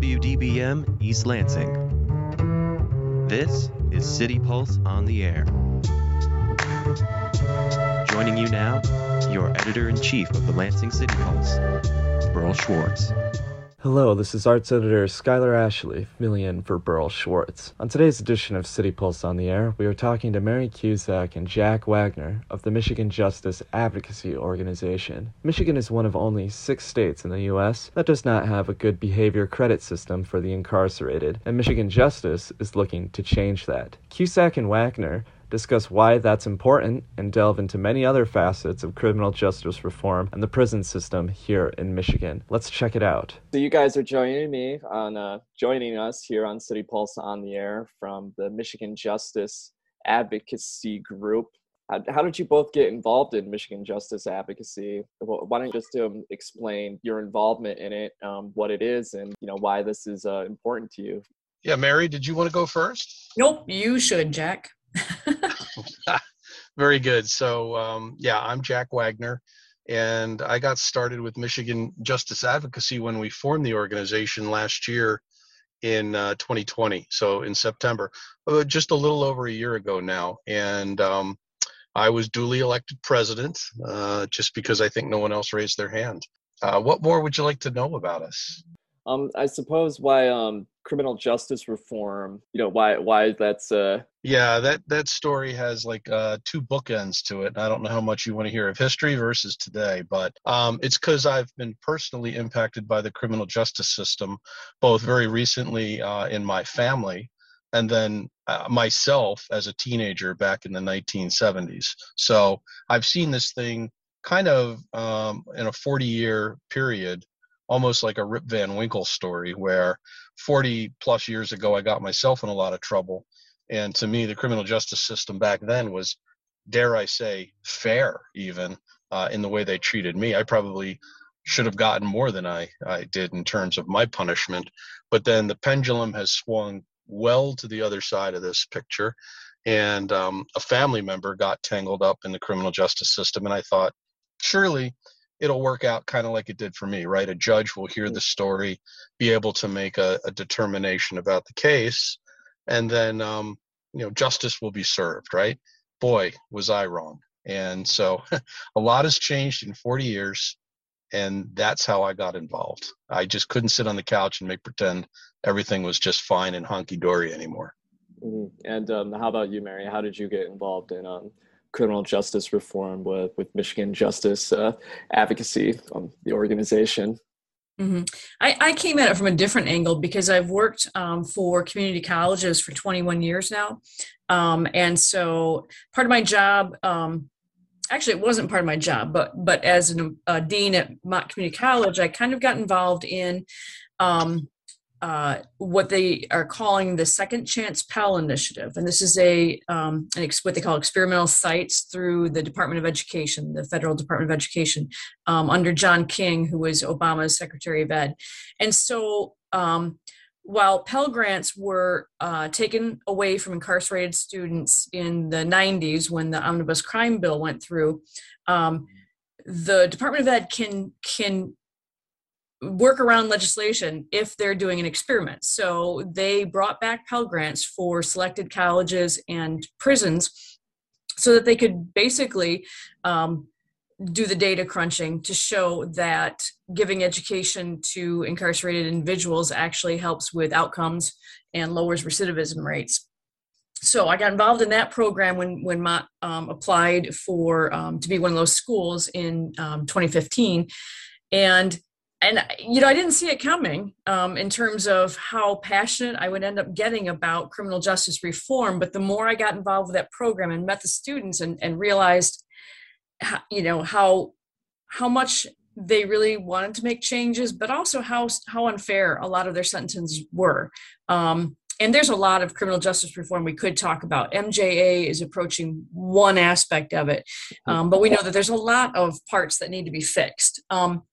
WDBM East Lansing. This is City Pulse on the Air. Joining you now, your editor in chief of the Lansing City Pulse, Berl Schwarz. Hello, this is Arts Editor Skyler Ashley, filling in for Berl Schwarz. On today's edition of City Pulse on the Air, we are talking to Mary Cusack and Jack Wagner of the Michigan Justice Advocacy Organization. Michigan is one of only six states in the U.S. that does not have a good behavior credit system for the incarcerated, and Michigan Justice is looking to change that. Cusack and Wagner discuss why that's important, and delve into many other facets of criminal justice reform and the prison system here in Michigan. Let's check it out. So you guys are joining me on uh, joining us here on City Pulse on the air from the Michigan Justice Advocacy Group. How, how did you both get involved in Michigan Justice Advocacy? Why don't you just um, explain your involvement in it, um, what it is, and you know why this is uh, important to you? Yeah, Mary, did you want to go first? Nope, you should, Jack. Very good. So, um, yeah, I'm Jack Wagner, and I got started with Michigan Justice Advocacy when we formed the organization last year in uh, 2020. So, in September, uh, just a little over a year ago now. And um, I was duly elected president uh, just because I think no one else raised their hand. Uh, what more would you like to know about us? Um, I suppose why um, criminal justice reform, you know, why why that's uh Yeah, that that story has like uh two bookends to it. I don't know how much you want to hear of history versus today, but um it's cuz I've been personally impacted by the criminal justice system both very recently uh in my family and then uh, myself as a teenager back in the 1970s. So, I've seen this thing kind of um in a 40 year period almost like a Rip Van Winkle story where 40 plus years ago I got myself in a lot of trouble. And to me, the criminal justice system back then was, dare I say, fair even uh, in the way they treated me. I probably should have gotten more than I, I did in terms of my punishment. But then the pendulum has swung well to the other side of this picture. And um, a family member got tangled up in the criminal justice system. And I thought, surely it'll work out kind of like it did for me, right? A judge will hear the story, be able to make a, a determination about the case, and then um, you know justice will be served, right? Boy, was I wrong. And so, a lot has changed in 40 years, and that's how I got involved. I just couldn't sit on the couch and make pretend everything was just fine and hunky dory anymore. Mm-hmm. And um, how about you, Mary? How did you get involved in um, criminal justice reform with, with Michigan Justice uh, Advocacy, um, the organization. Mm-hmm. I, I, came at it from a different angle because I've worked um, for community colleges for 21 years now. Um, and so part of my job, um, actually it wasn't part of my job, but, but as a uh, dean at Mott Community College, I kind of got involved in um, uh, what they are calling the Second Chance Pell Initiative, and this is a um, an ex- what they call experimental sites through the Department of Education, the federal Department of Education, um, under John King, who was Obama's Secretary of Ed, and so. Um, while Pell Grants were uh, taken away from incarcerated students in the 90s when the omnibus crime bill went through, um, the Department of Ed can can work around legislation if they're doing an experiment. So they brought back Pell Grants for selected colleges and prisons so that they could basically um, do the data crunching to show that giving education to incarcerated individuals actually helps with outcomes and lowers recidivism rates. So I got involved in that program when when Mott um, applied for um, to be one of those schools in um, 2015, and and you know i didn't see it coming um, in terms of how passionate i would end up getting about criminal justice reform but the more i got involved with that program and met the students and, and realized how, you know how how much they really wanted to make changes but also how how unfair a lot of their sentences were um, and there's a lot of criminal justice reform we could talk about. MJA is approaching one aspect of it, um, but we know that there's a lot of parts that need to be fixed. Um,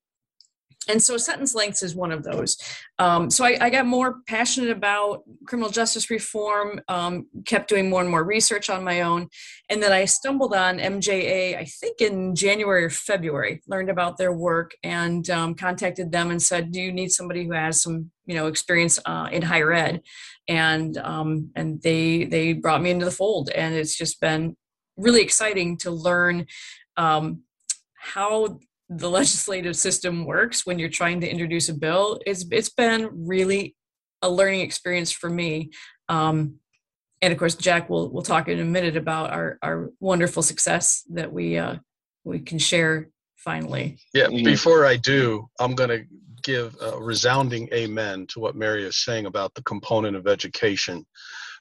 and so sentence lengths is one of those. Um, so I, I, got more passionate about criminal justice reform um, kept doing more and more research on my own. And then i stumbled on mja i think in january or february learned about their work and um, contacted them and said do you need somebody who has some you know experience uh, in higher ed? And um, and they they brought me into the fold. And it's just been really exciting to learn um, how the legislative system works when you're trying to introduce a bill it's it's been really a learning experience for me. Um, and of course jack will will talk in a minute about our our wonderful success that we uh, we can share finally. Yeah before i do i'm going to give a resounding amen to what mary is saying about the component of education.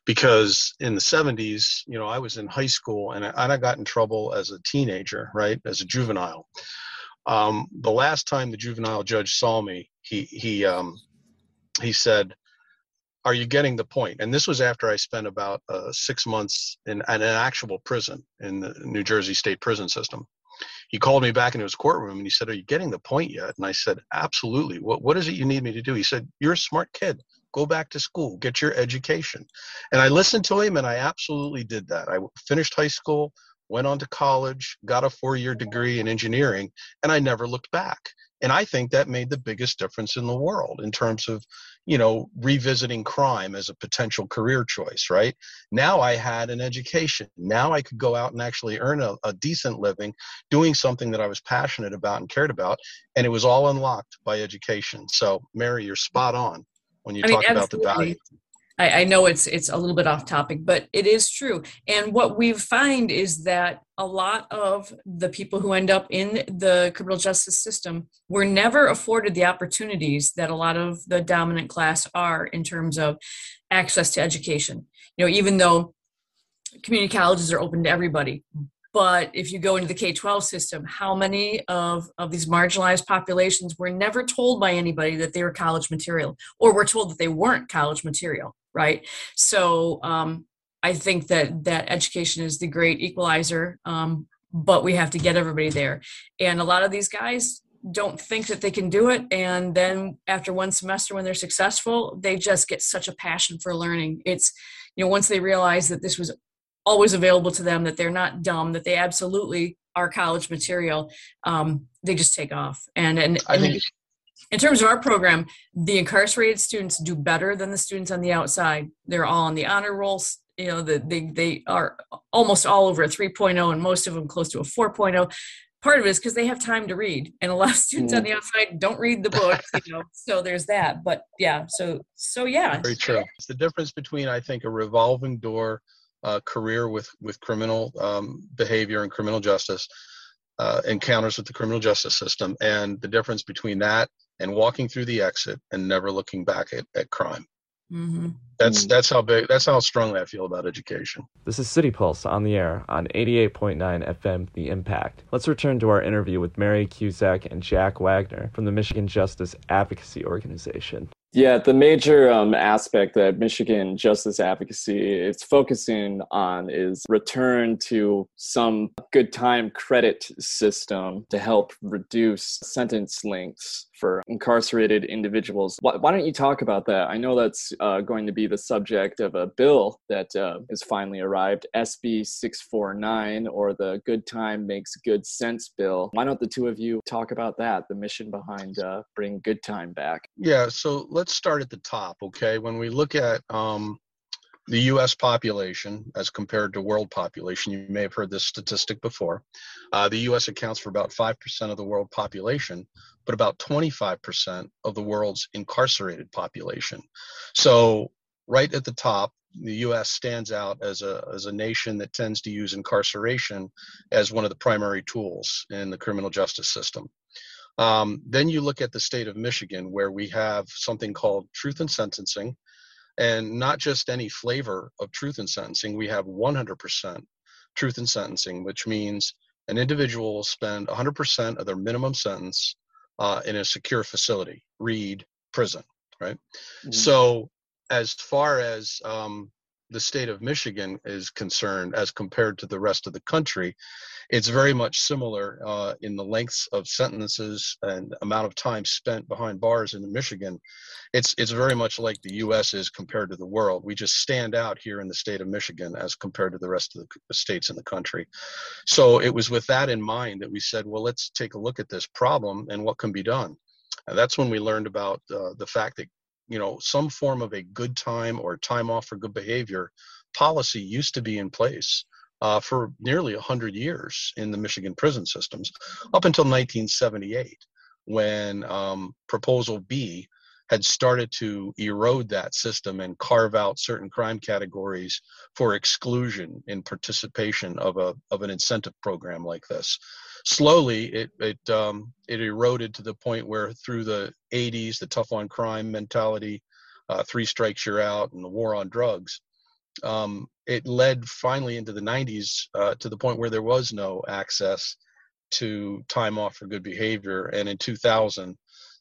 Because in the 70s you know i was in high school and I, I got in trouble as a teenager right as a juvenile um, the last time the juvenile judge saw me, he he um, he said, "Are you getting the point?" And this was after I spent about uh, six months in, in an actual prison in the New Jersey State Prison System. He called me back into his courtroom and he said, "Are you getting the point yet?" And I said, "Absolutely. What what is it you need me to do?" He said, "You're a smart kid. Go back to school, get your education." And I listened to him, and I absolutely did that. I finished high school went on to college, got a four year degree in engineering, and I never looked back. And I think that made the biggest difference in the world in terms of, you know, revisiting crime as a potential career choice, right? Now I had an education. Now I could go out and actually earn a, a decent living doing something that I was passionate about and cared about. And it was all unlocked by education. So, Mary, you're spot on when you I talk about the value. I, I, know it's it's a little bit off topic, but it is true. And what we find is that a lot of the people who end up in the criminal justice system were never afforded the opportunities that a lot of the dominant class are in terms of access to education. You know, even though community colleges are open to everybody, but if you go into the k-12 system how many of, of these marginalized populations were never told by anybody that they were college material or were told that they weren't college material right? So um, i think that that education is the great equalizer um, but we have to get everybody there. And a lot of these guys don't think that they can do it and then after one semester when they're successful they just get such a passion for learning. It's you know once they realize that this was always available to them that they're not dumb that they absolutely are college material um, they just take off. And and, and think- in terms of our program the incarcerated students do better than the students on the outside. They're all on the honor rolls you know the, they they are almost all over a 3.0 and most of them close to a 4.0 part of it is because they have time to read and a lot of students mm. on the outside don't read the book you know so there's that but yeah so so yeah. Very true. It's the difference between i think a revolving door uh, career with with criminal um, behavior and criminal justice uh, encounters with the criminal justice system and the difference between that and walking through the exit and never looking back at, at crime mm-hmm. that's mm. that's how big that's how strongly i feel about education this is city pulse on the air on 88.9 fm the impact let's return to our interview with mary cusack and jack wagner from the michigan justice advocacy organization yeah, the major um, aspect that Michigan justice advocacy is focusing on is return to some good time credit system to help reduce sentence lengths for incarcerated individuals. Why, why, don't you talk about that? I know that's uh, going to be the subject of a bill that uh, is finally arrived, SB 649, or the Good Time Makes Good Sense bill. Why don't the two of you talk about that, the mission behind uh, bringing good time back? Yeah, so let's start at the top, okay? When we look at um, the US population as compared to world population, you may have heard this statistic before. Uh, the US accounts for about 5% of the world population, but about 25% of the world's incarcerated population. So, right at the top, the US stands out as a, as a nation that tends to use incarceration as one of the primary tools in the criminal justice system. Um, then you look at the state of Michigan, where we have something called truth in sentencing, and not just any flavor of truth in sentencing. We have 100% truth in sentencing, which means an individual will spend 100% of their minimum sentence uh, in a secure facility, read prison, right? Mm-hmm. So, as far as um, the state of Michigan is concerned, as compared to the rest of the country, it's very much similar uh, in the lengths of sentences and amount of time spent behind bars in Michigan. It's it's very much like the U.S. is compared to the world. We just stand out here in the state of Michigan as compared to the rest of the states in the country. So it was with that in mind that we said, well, let's take a look at this problem and what can be done. And that's when we learned about uh, the fact that you know some form of a good time or time off for good behavior policy used to be in place uh, for nearly 100 years in the michigan prison systems up until 1978 when um, proposal b had started to erode that system and carve out certain crime categories for exclusion in participation of a of an incentive program like this slowly it it um, it eroded to the point where through the 80s, the tough on crime mentality, uh, three strikes you're out, and the war on drugs, um, it led finally into the 90s uh, to the point where there was no access to time off for good behavior, and in 2000.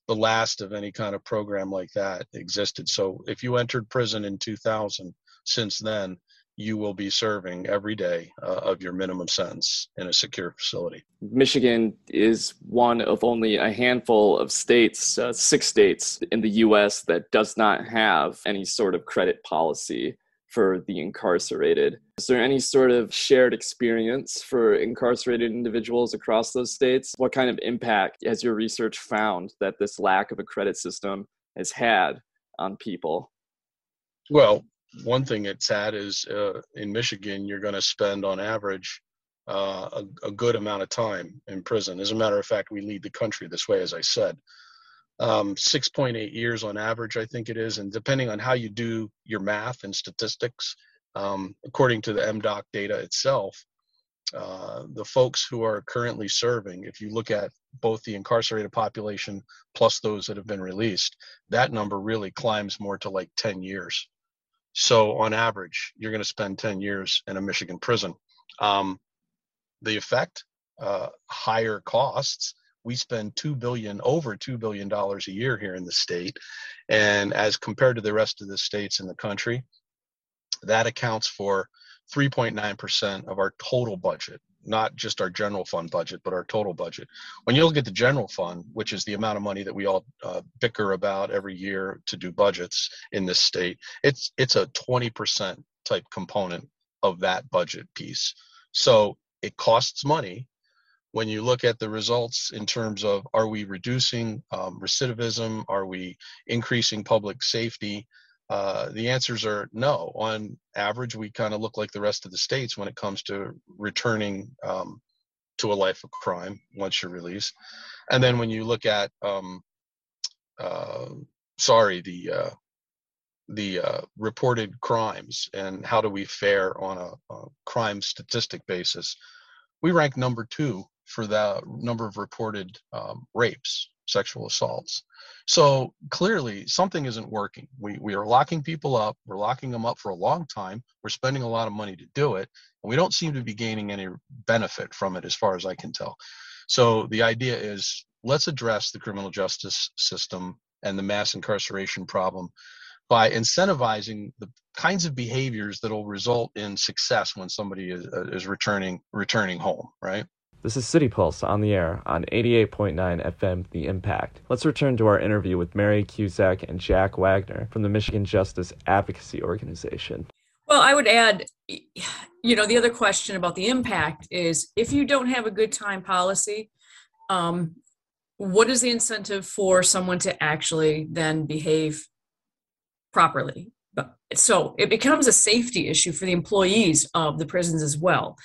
The last of any kind of program like that existed. So, if you entered prison in 2000, since then, you will be serving every day uh, of your minimum sentence in a secure facility. Michigan is one of only a handful of states, uh, six states in the US, that does not have any sort of credit policy for the incarcerated. Is there any sort of shared experience for incarcerated individuals across those states? What kind of impact has your research found that this lack of a credit system has had on people? Well, one thing it's had is uh, in Michigan, you're going to spend on average uh, a, a, good amount of time in prison. As a matter of fact, we lead the country this way, as I said. Um, 6.8 years on average, I think it is. And depending on how you do your math and statistics, um, according to the MDOC data itself, uh, the folks who are currently serving, if you look at both the incarcerated population plus those that have been released, that number really climbs more to like 10 years. So on average, you're going to spend 10 years in a Michigan prison. Um, the effect, uh, higher costs. We spend two billion, over two billion dollars a year here in the state, and as compared to the rest of the states in the country, that accounts for 3.9% of our total budget not just our general fund budget, but our total budget. When you look at the general fund, which is the amount of money that we all uh, bicker about every year to do budgets in this state, it's it's a 20% type component of that budget piece. So it costs money. When you look at the results in terms of are we reducing um, recidivism, are we increasing public safety, uh, the answers are no. On average, we kind of look like the rest of the states when it comes to returning um, to a life of crime once you're released. And then when you look at, um, uh, sorry, the uh, the uh, reported crimes and how do we fare on a, a crime statistic basis, we rank number two for the number of reported um, rapes, sexual assaults. So clearly something isn't working. We, we are locking people up. We're locking them up for a long time. We're spending a lot of money to do it. And we don't seem to be gaining any benefit from it as far as I can tell. So the idea is let's address the criminal justice system and the mass incarceration problem by incentivizing the kinds of behaviors that will result in success when somebody is, uh, is returning returning home right this is City Pulse on the air on 88.9 FM The Impact. Let's return to our interview with Mary Cusack and Jack Wagner from the Michigan Justice Advocacy Organization. Well, I would add, you know, the other question about the impact is if you don't have a good time policy, um, what is the incentive for someone to actually then behave properly? So it becomes a safety issue for the employees of the prisons as well.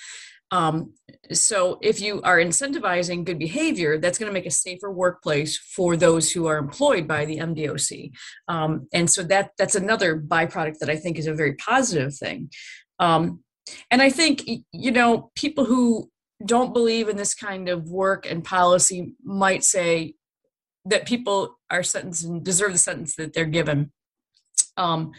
Um, so if you are incentivizing good behavior, that's going to make a safer workplace for those who are employed by the MDOC. Um, and so that that's another byproduct that I think is a very positive thing. Um, and I think you know people who don't believe in this kind of work and policy might say that people are sentenced and deserve the sentence that they're given. Um,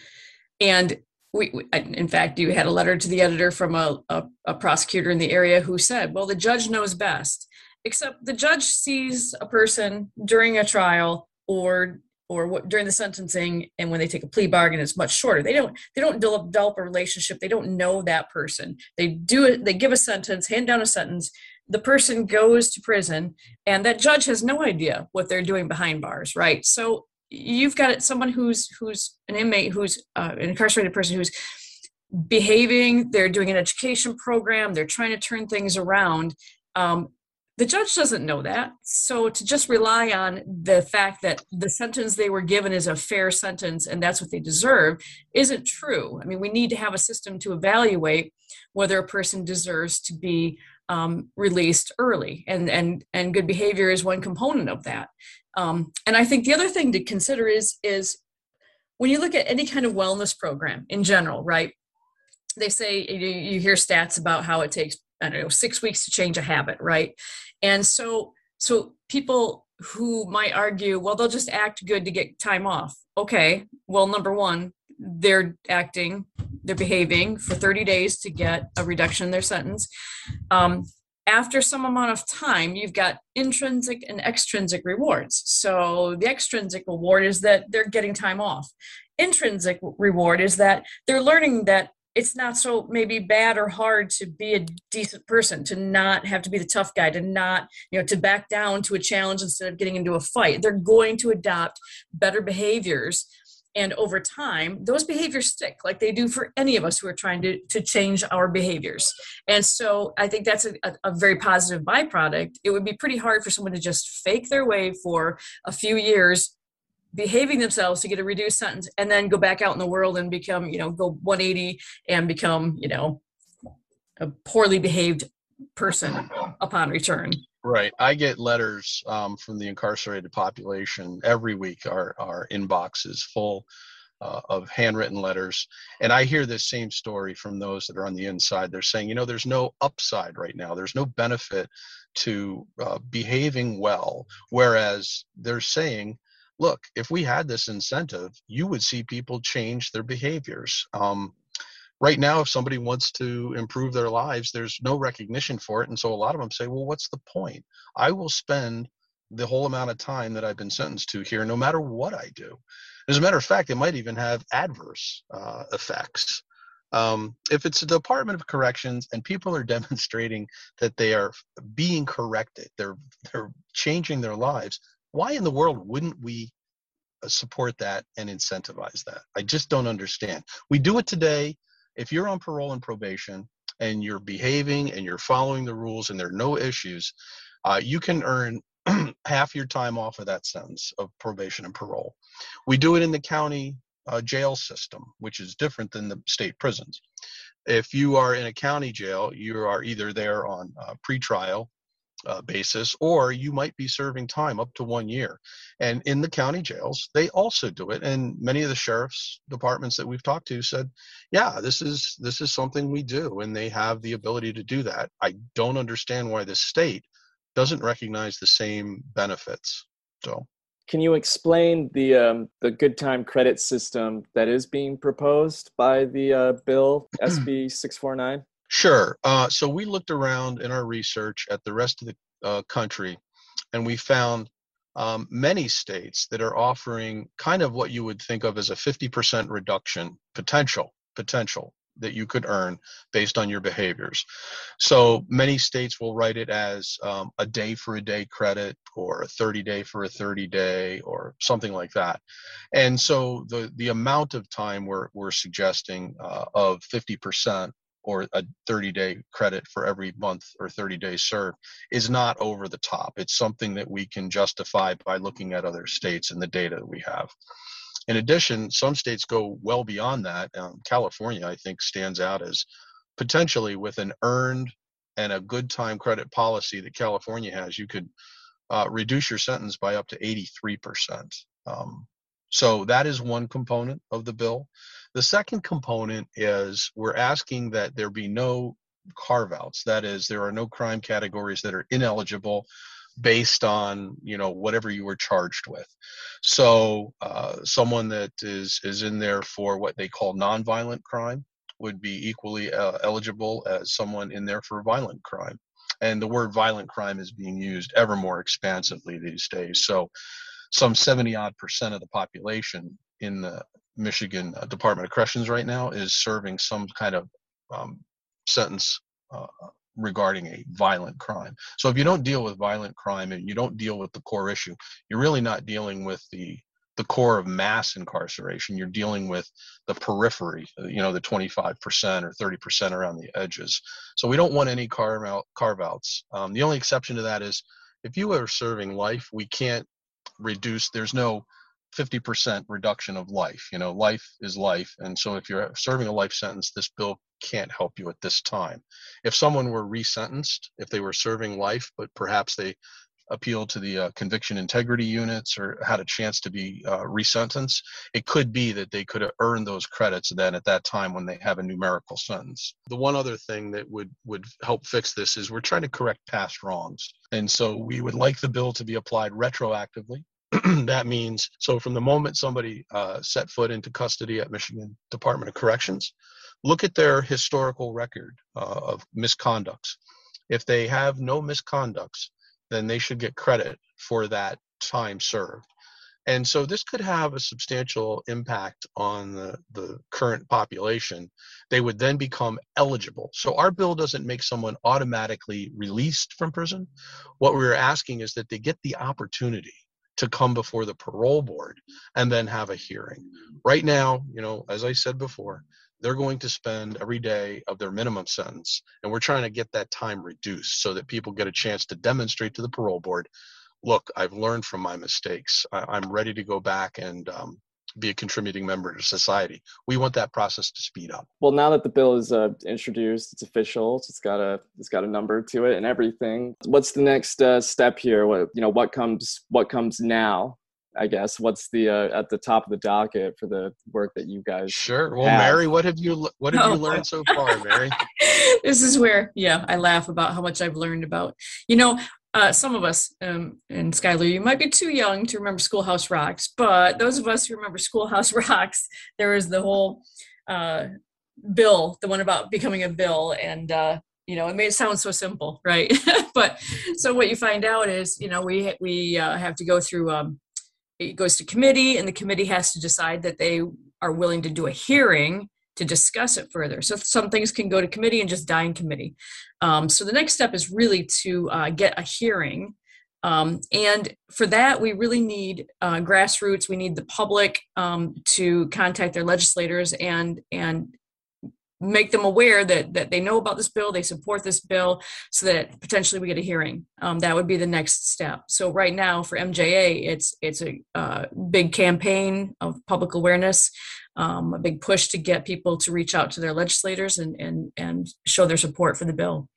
and we, in fact, you had a letter to the editor from a, a, a prosecutor in the area who said, well, the judge knows best. Except the judge sees a person during a trial or or what, during the sentencing and when they take a plea bargain it's much shorter. They don't they don't develop a relationship. They don't know that person. They do it they give a sentence hand down a sentence. The person goes to prison and that judge has no idea what they're doing behind bars right? So you've got someone who's who's an inmate who's uh, an incarcerated person who's behaving they're doing an education program they're trying to turn things around um, the judge doesn't know that. So to just rely on the fact that the sentence they were given is a fair sentence and that's what they deserve isn't true. I mean, we need to have a system to evaluate whether a person deserves to be um, released early, and and and good behavior is one component of that. Um, and I think the other thing to consider is is when you look at any kind of wellness program in general, right? They say you, you hear stats about how it takes I don't know six weeks to change a habit, right? And so, so people who might argue, well, they'll just act good to get time off. Okay, well, number one, they're acting, they're behaving for 30 days to get a reduction in their sentence. Um, after some amount of time, you've got intrinsic and extrinsic rewards. So the extrinsic reward is that they're getting time off. Intrinsic reward is that they're learning that it's not so maybe bad or hard to be a decent person to not have to be the tough guy to not you know to back down to a challenge instead of getting into a fight they're going to adopt better behaviors and over time those behaviors stick like they do for any of us who are trying to, to change our behaviors. And so i think that's a, a very positive byproduct. It would be pretty hard for someone to just fake their way for a few years behaving themselves to get a reduced sentence and then go back out in the world and become you know go 180 and become you know a poorly behaved person upon return right. I get letters um, from the incarcerated population every week. Our, our inbox is full uh, of handwritten letters. And i hear this same story from those that are on the inside. They're saying you know there's no upside right now. There's no benefit to uh, behaving well. Whereas they're saying look, if we had this incentive, you would see people change their behaviors. Um, right now, if somebody wants to improve their lives, there's no recognition for it. And so a lot of them say, well, what's the point? I will spend the whole amount of time that I've been sentenced to here, no matter what I do. As a matter of fact, it might even have adverse uh, effects. Um, if it's a Department of Corrections and people are demonstrating that they are being corrected, they're they're changing their lives, why in the world wouldn't we uh, support that and incentivize that? I just don't understand. We do it today. If you're on parole and probation and you're behaving and you're following the rules and there are no issues, uh, you can earn half your time off of that sentence of probation and parole. We do it in the county uh, jail system, which is different than the state prisons. If you are in a county jail, you are either there on uh, pretrial uh, basis, or you might be serving time up to one year. And in the county jails, they also do it. And many of the sheriff's departments that we've talked to said, "Yeah, this is this is something we do, and they have the ability to do that." I don't understand why the state doesn't recognize the same benefits. So. Can you explain the um, the good time credit system that is being proposed by the uh, bill SB six four nine? Sure. Uh, so we looked around in our research at the rest of the uh, country, and we found um, many states that are offering kind of what you would think of as a 50% reduction potential potential that you could earn based on your behaviors. So many states will write it as um, a day for a day credit or a 30 day for a 30 day or something like that. And so the, the amount of time we're, we're suggesting uh, of 50% or a 30 day credit for every month or 30 days served is not over the top. It's something that we can justify by looking at other states and the data that we have. In addition, some states go well beyond that. Um, California, I think, stands out as potentially with an earned and a good time credit policy that California has, you could uh, reduce your sentence by up to 83%. Um, so that is one component of the bill. The second component is we're asking that there be no carve outs. That is, there are no crime categories that are ineligible based on you know whatever you were charged with. So uh, someone that is is in there for what they call nonviolent crime would be equally uh, eligible as someone in there for violent crime. And the word violent crime is being used ever more expansively these days. So some 70 odd percent of the population in the Michigan uh, Department of Corrections right now is serving some kind of um, sentence uh, regarding a violent crime. So if you don't deal with violent crime and you don't deal with the core issue, you're really not dealing with the the core of mass incarceration. You're dealing with the periphery, uh, you know, the 25% or 30% around the edges. So we don't want any carve out carve outs. Um, the only exception to that is if you are serving life, we can't reduce. There's no 50% reduction of life. You know, life is life. And so if you're serving a life sentence, this bill can't help you at this time. If someone were resentenced, if they were serving life, but perhaps they appealed to the uh, conviction integrity units or had a chance to be uh, resentenced, it could be that they could have earned those credits then at that time when they have a numerical sentence. The one other thing that would would help fix this is we're trying to correct past wrongs, and so we would like the bill to be applied retroactively that means so from the moment somebody uh, set foot into custody at Michigan Department of Corrections, look at their historical record uh, of misconducts. If they have no misconducts, then they should get credit for that time served. And so this could have a substantial impact on the, the current population. They would then become eligible. So our bill doesn't make someone automatically released from prison. What we're asking is that they get the opportunity to come before the parole board and then have a hearing. Right now, you know, as I said before, they're going to spend every day of their minimum sentence, and we're trying to get that time reduced so that people get a chance to demonstrate to the parole board look, I've learned from my mistakes. I, am ready to go back and um, be a contributing member to society. We want that process to speed up. Well, now that the bill is uh, introduced, it's official. It's got a it's got a number to it and everything. What's the next uh, step here? What you know? What comes? What comes now? I guess what's the uh, at the top of the docket for the work that you guys sure well have? Mary what have you what have oh. you learned so far Mary this is where yeah I laugh about how much I've learned about you know uh, some of us, um, and Skyler, you might be too young to remember Schoolhouse Rocks, but those of us who remember Schoolhouse Rocks, there was the whole uh, bill, the one about becoming a bill, and uh, you know, it made it sound so simple, right? but so what you find out is, you know, we we uh, have to go through. Um, it goes to committee, and the committee has to decide that they are willing to do a hearing to discuss it further. So some things can go to committee and just die in committee. Um, so the next step is really to uh, get a hearing. Um, and for that, we really need uh, grassroots. We need the public um, to contact their legislators and and make them aware that that they know about this bill, they support this bill, so that potentially we get a hearing. Um, that would be the next step. So right now for MJA, it's it's a uh, big campaign of public awareness um, a big push to get people to reach out to their legislators and and and show their support for the bill.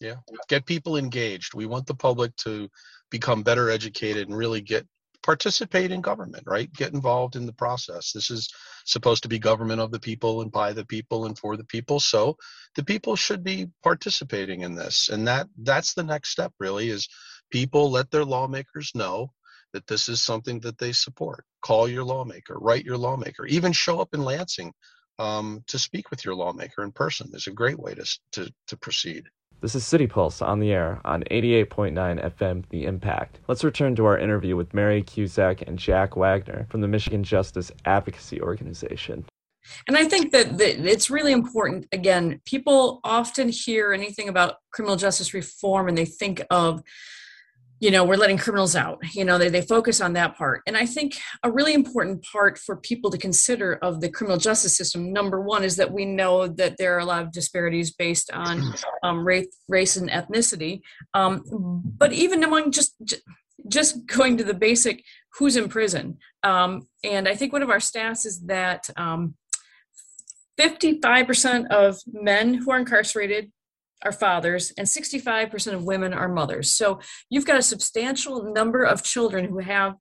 Yeah, get people engaged. We want the public to become better educated and really get participate in government, right? Get involved in the process. This is supposed to be government of the people and by the people and for the people. So the people should be participating in this. And that that's the next step really is people let their lawmakers know that this is something that they support. Call your lawmaker, write your lawmaker, even show up in Lansing um, to speak with your lawmaker in person. Is a great way to, to, to proceed. This is City Pulse on the air on 88.9 FM The Impact. Let's return to our interview with Mary Cusack and Jack Wagner from the Michigan Justice Advocacy Organization. And I think that, it's really important. Again, people often hear anything about criminal justice reform and they think of you know we're letting criminals out you know they, they focus on that part. And i think a really important part for people to consider of the criminal justice system number one is that we know that there are a lot of disparities based on um, race, race and ethnicity. Um, but even among just just going to the basic who's in prison? Um, and i think one of our stats is that 55% um, of men who are incarcerated are fathers and 65% of women are mothers. So you've got a substantial number of children who have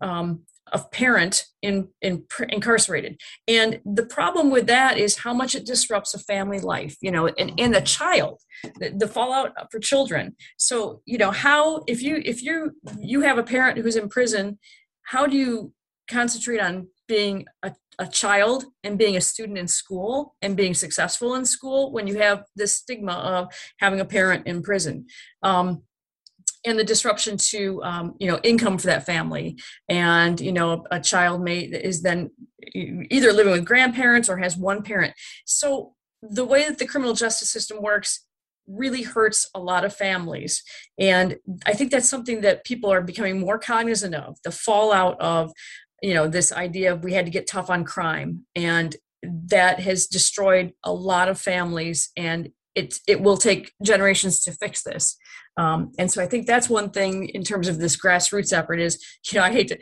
um, a parent in, in incarcerated. And the problem with that is how much it disrupts a family life, you know, and, and the child, the, the fallout for children. So, you know, how, if you, if you, you have a parent who's in prison, how do you concentrate on being a, a child and being a student in school and being successful in school when you have this stigma of having a parent in prison. Um, and the disruption to um, you know income for that family. And you know a, a child may is then either living with grandparents or has one parent. So the way that the criminal justice system works really hurts a lot of families. And i think that's something that people are becoming more cognizant of the fallout of you know this idea of we had to get tough on crime and that has destroyed a lot of families and it it will take generations to fix this um, and so i think that's one thing in terms of this grassroots effort is you know i hate to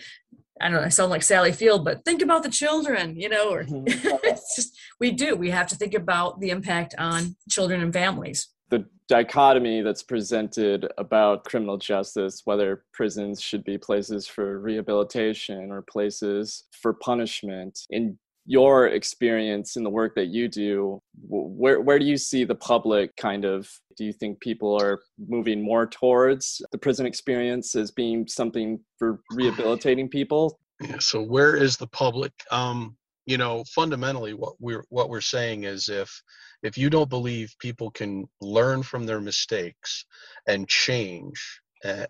I don't know, I sound like Sally Field, but think about the children, you know, or mm-hmm. it's just, we do. We have to think about the impact on children and families. The dichotomy that's presented about criminal justice, whether prisons should be places for rehabilitation or places for punishment, in your experience in the work that you do, where where do you see the public kind of? Do you think people are moving more towards the prison experience as being something for rehabilitating people? Yeah, so where is the public? Um, you know, fundamentally, what we're what we're saying is if if you don't believe people can learn from their mistakes and change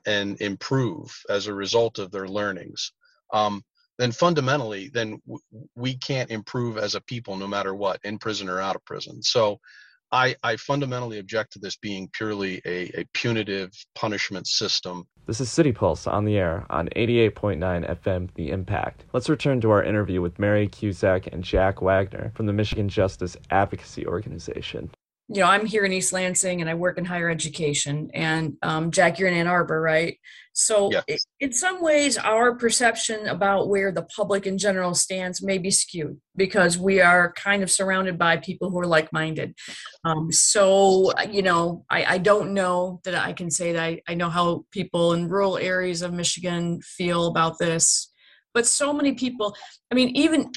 and improve as a result of their learnings, um, then fundamentally, then we can't improve as a people no matter what, in prison or out of prison. So I, I fundamentally object to this being purely a, a punitive punishment system. This is City Pulse on the air on 88.9 FM The Impact. Let's return to our interview with Mary Cusack and Jack Wagner from the Michigan Justice Advocacy Organization you know, I'm here in East Lansing and I work in higher education. And um, Jack, you're in Ann Arbor, right? So, yes. it, in some ways, our perception about where the public in general stands may be skewed because we are kind of surrounded by people who are like minded. Um, so, you know, I, I, don't know that I can say that I, I know how people in rural areas of Michigan feel about this. But so many people, I mean, even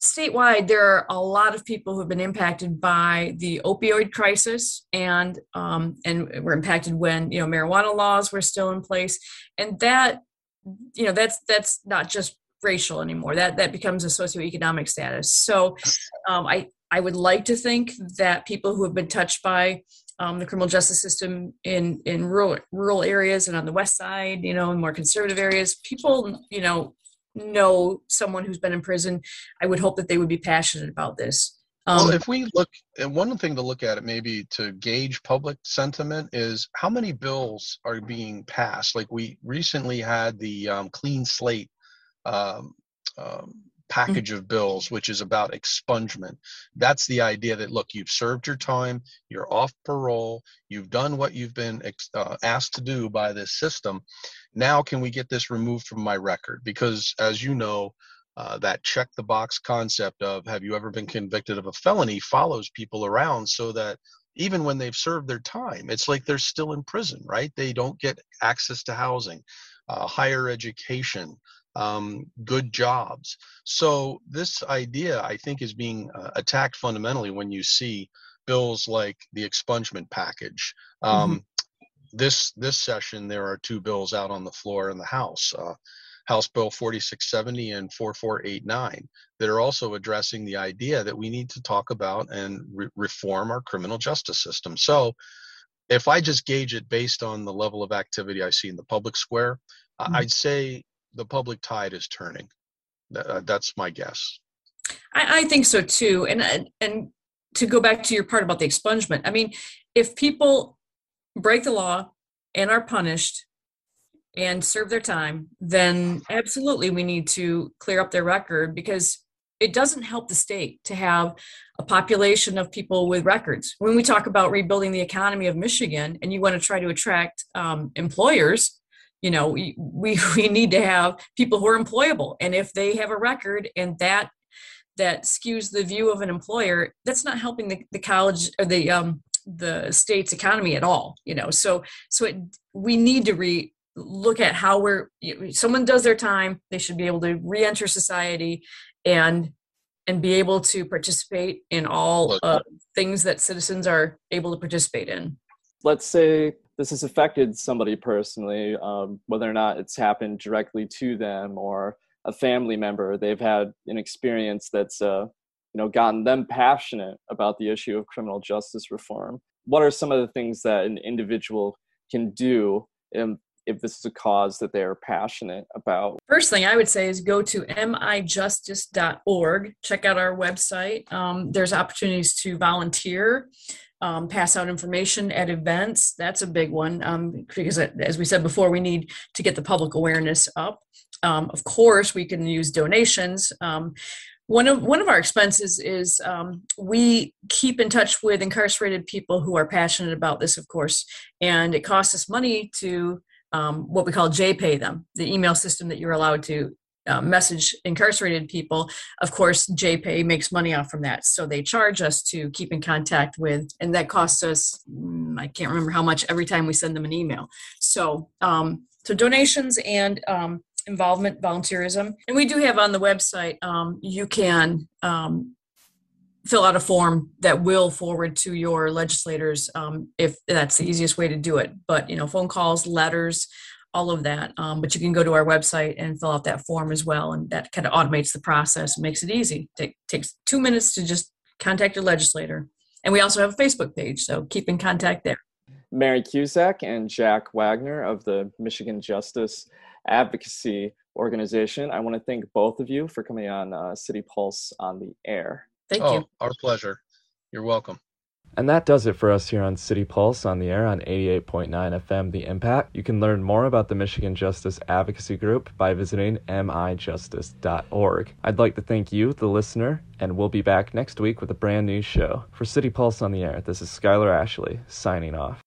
statewide, there are a lot of people who have been impacted by the opioid crisis, and um, and were impacted when you know marijuana laws were still in place, and that you know that's that's not just racial anymore. That that becomes a socioeconomic status. So, um, I I would like to think that people who have been touched by um, the criminal justice system in in rural rural areas and on the west side, you know, in more conservative areas, people you know know someone who's been in prison, I would hope that they would be passionate about this. Um, well, if we look, and one thing to look at it maybe to gauge public sentiment is how many bills are being passed. Like we recently had the um, clean slate um, um, package of bills, which is about expungement. That's the idea that look, you've served your time, you're off parole, you've done what you've been uh, asked to do by this system. Now, can we get this removed from my record? Because as you know, uh, that check the box concept of have you ever been convicted of a felony follows people around so that even when they've served their time, it's like they're still in prison, right? They don't get access to housing, uh, higher education, um, good jobs. So this idea, I think, is being uh, attacked fundamentally when you see bills like the expungement package. Um, mm-hmm. This this session, there are two bills out on the floor in the House. Uh, House Bill 4670 and 4489 that are also addressing the idea that we need to talk about and re- reform our criminal justice system. So, if I just gauge it based on the level of activity I see in the public square, mm-hmm. I'd say the public tide is turning. Uh, that's my guess. I, I think so too. And and to go back to your part about the expungement, I mean, if people break the law and are punished and serve their time, then absolutely we need to clear up their record because it doesn't help the state to have a population of people with records. When we talk about rebuilding the economy of Michigan and you want to try to attract um, employers, you know we, we we need to have people who are employable. And if they have a record and that that skews the view of an employer that's not helping the, the college or the um the state's economy at all you know? So so it we need to re look at how we're someone does their time they should be able to re-enter society and and be able to participate in all uh, things that citizens are able to participate in. Let's say this has affected somebody personally, um, whether or not it's happened directly to them or a family member. They've had an experience that's, uh, you know, gotten them passionate about the issue of criminal justice reform. What are some of the things that an individual can do um, if this is a cause that they're passionate about? First thing I would say is go to mijustice.org, check out our website. Um, there's opportunities to volunteer. Um, pass out information at events. That's a big one um, because, as we said before, we need to get the public awareness up. Um, of course, we can use donations. Um, one of one of our expenses is um, we keep in touch with incarcerated people who are passionate about this, of course, and it costs us money to um, what we call JPay them, the email system that you're allowed to uh, message incarcerated people. Of course, JPay makes money off from that, so they charge us to keep in contact with, and that costs us mm, I can't remember how much every time we send them an email. So, um, so donations and um, involvement, volunteerism, and we do have on the website. Um, you can um, fill out a form that will forward to your legislators um, if that's the easiest way to do it. But you know, phone calls, letters, all of that. Um, but you can go to our website and fill out that form as well, and that kind of automates the process makes it easy. It takes two minutes to just contact your legislator. And we also have a Facebook page, so keep in contact there. Mary Cusack and Jack Wagner of the Michigan Justice Advocacy Organization. I want to thank both of you for coming on uh, City Pulse on the air. Thank oh, you. Our pleasure. You're welcome. And that does it for us here on City Pulse on the air on 88.9 FM The Impact. You can learn more about the Michigan Justice Advocacy Group by visiting mijustice.org. I'd like to thank you, the listener, and we'll be back next week with a brand new show. For City Pulse on the air, this is Skyler Ashley signing off.